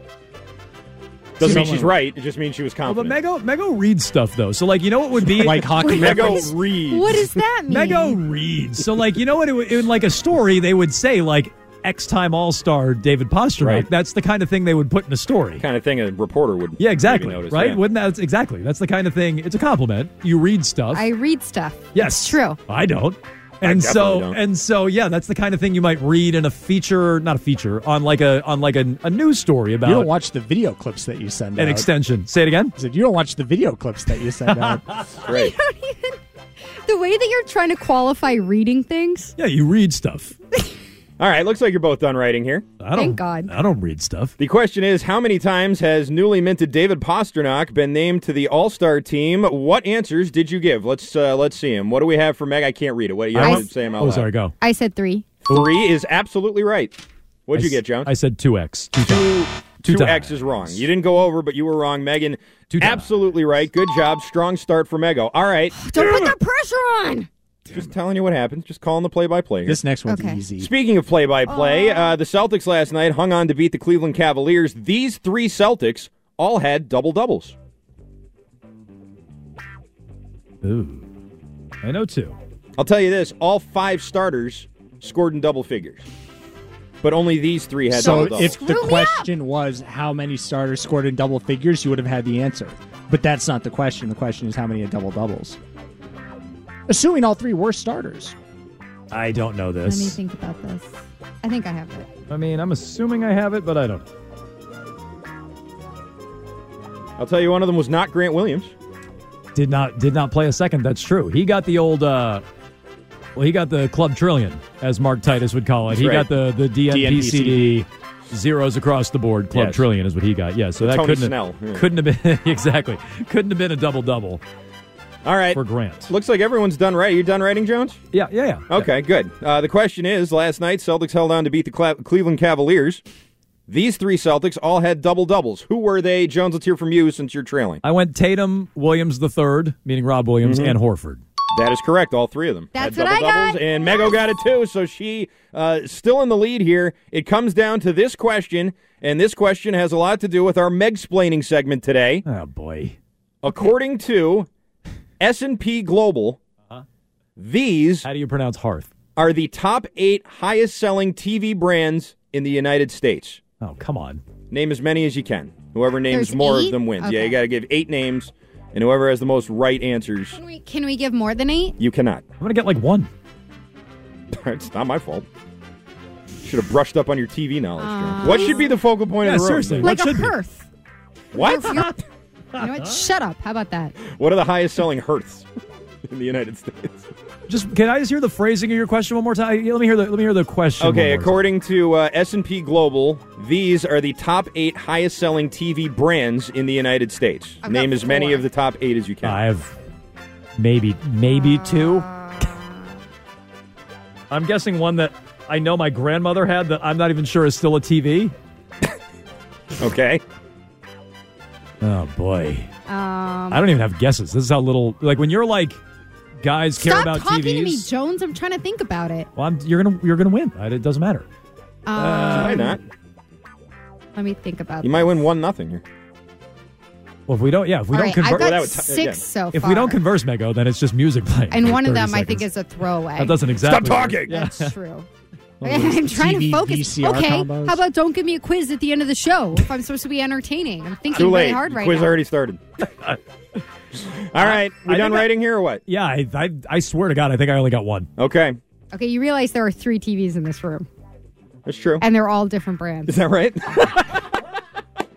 F: Doesn't mean she's right. It just means she was
D: Well, but
F: confident.
D: Mego Mego reads stuff though. So like you know what would be
I: Like hockey
F: Mego reads.
E: What does that mean?
D: Mego reads. So like you know what it would, in like a story they would say like X time All Star David Pastrnak.
F: Right.
D: That's the kind of thing they would put in a story.
F: kind of thing a reporter would.
D: Yeah, exactly.
F: maybe notice,
D: right?
F: yeah.
D: Wouldn't that exactly? That's the kind of thing. It's a compliment. You read stuff.
E: I read stuff.
D: Yes,
E: It's true.
D: I don't.
F: I
D: And so
F: don't.
D: and so yeah, that's the kind of thing you might read in a feature, not a feature, on like a on like a, a news story about
I: You don't watch the video clips that you send
D: an
I: out.
D: extension. Say it again.
I: I said you don't watch the video clips that you send out.
F: Great.
E: The way that you're trying to qualify reading things.
D: Yeah, you read stuff.
F: All right, looks like you're both done writing here.
D: I don't
E: Thank God.
D: I don't read stuff.
F: The question is how many times has newly minted David Pastrnak been named to the All-Star team? What answers did you give? Let's uh, let's see him. What do we have for Meg? I can't read it. What you
D: I
F: have
D: went-
F: to say him out
D: Oh,
F: loud.
D: sorry, go.
E: I said three.
F: Three is absolutely right. What'd
D: I
F: you
D: s-
F: get, Jones?
D: I said two X. Two,
F: two
D: times.
F: two
D: Two
F: X is wrong. You didn't go over, but you were wrong, Megan.
D: Two times.
F: absolutely right. Good job. Strong start for Mego. All right.
E: Don't put the pressure on.
F: Just telling you what happens. Just calling the play-by-play.
I: this next one's
E: Okay.
I: easy.
F: Speaking of play-by-play, uh, the Celtics last night hung on to beat the Cleveland Cavaliers. These three Celtics all had double doubles.
D: Ooh. I know two.
F: I'll tell you this: all five starters scored in double figures, but only these three had
I: So
F: double doubles.
I: if the question was how many starters scored in double figures, you would have had the answer. But that's not the question. The question is how many had double doubles. Assuming all three were starters.
D: I don't know this.
E: Let me
D: this.
E: think about this. I think I have it.
D: I mean, I'm assuming I have it, but I don't.
F: I'll tell you, one of them was not Grant Williams.
D: Did not did not play a second. That's true. He got the old. uh Well, he got the club trillion, as Mark Titus would call it.
F: That's
D: he
F: right.
D: got the the DNPCD zeros across the board. Club
F: Yes.
D: trillion is what he got. Yeah, so that
F: Tony
D: couldn't
F: Snell,
D: have,
F: yeah.
D: couldn't have been exactly couldn't have been a double double
F: All right.
D: for Grant.
F: Looks like everyone's done right. Are You done writing, Jones?
D: Yeah, yeah, yeah.
F: Okay, good. Uh, the question is: Last night, Celtics held on to beat the Cla- Cleveland Cavaliers. These three Celtics all had double doubles. Who were they? Jones, let's hear from you since you're trailing.
D: I went Tatum, Williams the third, meaning Rob Williams,
F: Mhm.
D: and Horford.
F: That is correct. All three of them.
E: That's
F: had
E: what I
F: double doubles,
E: got.
F: and Mego got it too. So she uh, still in the lead here. It comes down to this question, and this question has a lot to do with our Meg-splaining segment today.
D: Oh boy.
F: According to S and P Global, these
D: How do you pronounce Hearth?
F: are the top eight highest-selling TV brands in the United States.
D: Oh, come on.
F: Name as many as you can. Whoever names
E: There's
F: more
E: eight?
F: of them wins. Yeah, you got to give eight names, and whoever has the most right answers,
E: Can we, can we give more than eight?
F: you cannot.
D: I'm gonna get like one.
F: it's not my fault. Should have brushed up on your TV knowledge.
E: Uh,
F: what should be the focal point
D: Yeah,
F: of the room?
D: seriously.
E: Like
D: What
E: a
D: should be?
E: hearth.
F: What?
E: You know what? Shut up. How about that?
F: What are the highest selling hearths in the United States?
D: Just can I just hear the phrasing of your question one more time? Let me hear the let me hear the question.
F: Okay,
D: one more
F: according to uh, S&P Global, these are the top eight highest selling TV brands in the United States.
E: I've
F: Name
E: got
F: as many of the top eight as you can.
D: I have maybe maybe two. I'm guessing one that I know my grandmother had that I'm not even sure is still a TV.
F: Okay.
D: Oh boy.
E: Um,
D: I don't even have guesses. This is how little like when you're like guys care
E: Stop
D: about
E: talking
D: TVs.
E: to me, Jones. I'm trying to think about it.
D: Well, I'm, you're gonna you're gonna win. It doesn't matter.
E: Um,
F: Why not?
E: Let me think about.
F: You might win one nothing here.
D: Well, if we don't, yeah, if we
E: All
D: don't
E: right,
D: converse,
E: I've got
F: Well, that would t-
E: six
F: yeah.
E: so
D: if we don't converse, Mego, then it's just music playing.
E: and one of
D: 30
E: them I think is a throwaway.
D: that doesn't exactly.
F: Stop talking.
D: Yeah.
E: That's true.
I: One of those
E: I'm trying
I: TV
E: to focus.
I: VCR
E: okay,
I: combos.
E: how about don't give me a quiz at the end of the show if I'm supposed to be entertaining? I'm thinking
F: Too
E: really
F: late.
E: hard right
F: Quiz
E: now.
F: already started. All right, we
D: I
F: done
D: think I-
F: writing here or what?
D: Yeah, I, I I swear to God, I think I only got one.
F: Okay,
E: Okay, you realize there are three TVs in this room,
F: that's true.
E: and they're all different brands.
F: Is that right?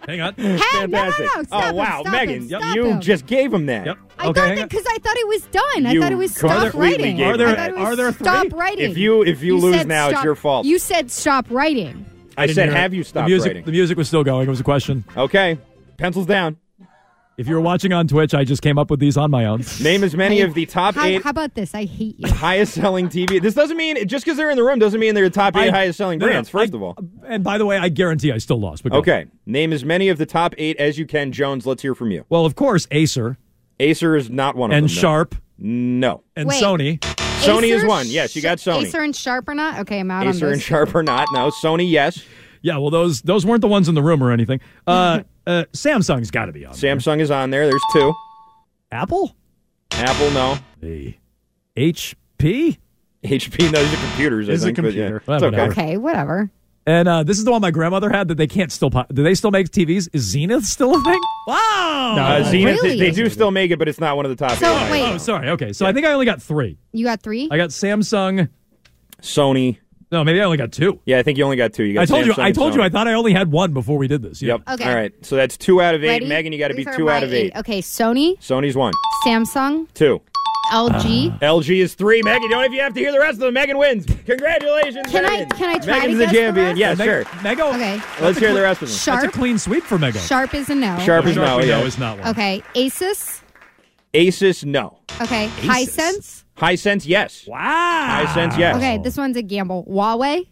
D: Hang on.
E: Hey,
F: Fantastic.
E: no, no, no! Stop
F: oh
E: him,
F: wow,
E: stop
F: Megan,
E: him,
F: you
E: him.
F: just gave him that.
D: Yep.
E: I
D: okay,
E: thought that because I thought it was done. I
F: You
E: thought it was stop
F: completely
E: writing.
D: Are there-
E: it was
D: are there
E: stop
D: three?
E: writing?
F: If you if you, lose
E: said
F: now, it's your fault.
E: You said stop writing.
F: I,
D: didn't
F: said,
D: hear it.
F: have you stopped
D: the music,
F: writing?
D: The music was still going. It was a question.
F: Okay, pencils down.
D: If you were watching on Twitch, I just came up with these on my own.
F: Name as many
E: Hey,
F: of the top
E: How,
F: eight
E: how about this? I hate you.
F: highest selling TV. This doesn't mean just because they're in the room doesn't mean they're the top eight
D: I-
F: highest selling
D: no, no,
F: brands. First
D: I-
F: of all,
D: And by the way, I guarantee I still lost. But go.
F: okay. Name as many of the top eight as you can. Jones, let's hear from you.
D: Well, of course, Acer
F: Acer is not one of
D: and
F: them. And
D: Sharp
F: No.
D: and
E: Wait.
D: Sony.
F: Sony is one. Yes, you got Sony.
E: Acer and Sharp or not? Okay, I'm out on
F: Acer and Sharp or not? No. Sony, yes.
D: Yeah, well, those those weren't the ones in the room or anything. Uh, uh, Samsung's got to be on.
F: Samsung is on there. There's two.
D: Apple,
F: Apple, no.
D: hey, HP,
F: HP, no, these are computers. I
D: Is a
F: think, but yeah.
D: computer.
F: It's
D: Well,
F: okay.
D: whatever.
E: Okay, whatever.
D: and uh, this is the one my grandmother had that they can't still. Po- do they still make TVs? Is Zenith still a thing? Wow.
F: Uh, Zenith,
E: Really?
F: they do still make it, but it's not one of the top
E: So
F: eight.
E: wait,
D: Oh, sorry. Okay, so I think I only got three.
E: you got three?
D: I got Samsung.
F: Sony.
D: No, maybe I only got two.
F: Yeah, I think you only got two. You got
D: I told you. I told you. I thought I only had one before we did this. Yeah.
F: Yep.
E: Okay.
F: All right. So that's two out of eight.
E: Ready?
F: Megan, you got to be two out of eight.
E: Okay, Sony,
F: Sony's one.
E: Samsung,
F: Two.
E: LG.
F: Uh, LG is three. Megan, you don't even have to hear the rest of them. Megan wins. Congratulations,
E: Can I- can I try
F: Megan's
E: to
F: the
E: guess the
F: champion.
E: rest?
F: Yeah,
D: Meg-
F: sure.
D: Mego.
E: Okay.
F: Let's hear the rest of them.
D: That's a clean sweep for Mego.
E: Sharp is a no.
F: Sharp is no.
D: we know
F: Yeah.
D: is not one.
E: Okay, Asus.
F: Asus, no.
E: Okay,
D: Asus.
E: Hisense.
F: Hisense, yes.
D: Wow.
F: Hisense, yes.
E: Okay, this one's a gamble. Huawei.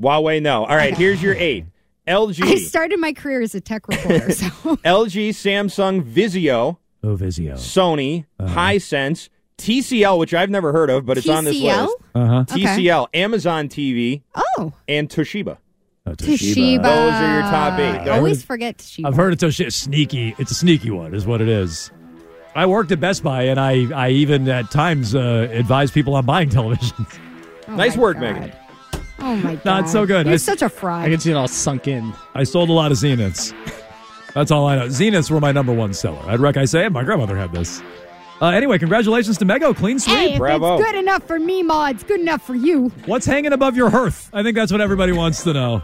F: Huawei, no. All right,
E: Okay.
F: here's your eight. LG,
E: I started my career as a tech reporter, so
F: LG, Samsung, Vizio,
D: Oh, Vizio.
F: Sony, Hisense, TCL, which I've never heard of, but it's on this
E: TCL?
F: list.
D: Uh huh.
E: Okay.
F: TCL, Amazon TV,
E: oh,
F: and Toshiba.
E: Toshiba.
F: Those are your top eight.
E: I always forget Toshiba.
D: I've heard it's a sneaky. It's a sneaky one, is what it is. I worked at Best Buy, and I, I even at times uh, advise people on buying televisions.
E: Oh
F: nice
E: my
F: work,
E: God.
F: Megan.
E: Oh my god,
D: Not so good.
E: You're
D: I-
E: such a fraud.
I: I can see it all sunk in.
D: I sold a lot of Zeniths. That's all I know. Zeniths were my number one seller. I'd wreck. I say, my grandmother had this. Uh, anyway, congratulations to Mego. Clean sweep.
E: Hey, if
F: Bravo.
E: it's good enough for me, Ma, it's good enough for you.
D: What's hanging above your hearth? I think that's what everybody wants to know.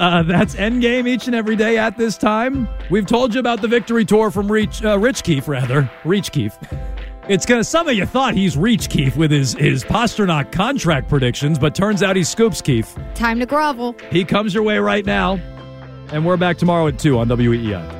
D: Uh, that's Endgame each and every day at this time. We've told you about the victory tour from Reach, uh, Rich Keefe, rather. Reach Keefe. It's gonna. Some of you thought he's Reach Keefe with his his Pastrnak contract predictions, but turns out he's Scoops Keefe.
E: Time to grovel.
D: He comes your way right now, and we're back tomorrow at two on WEEI.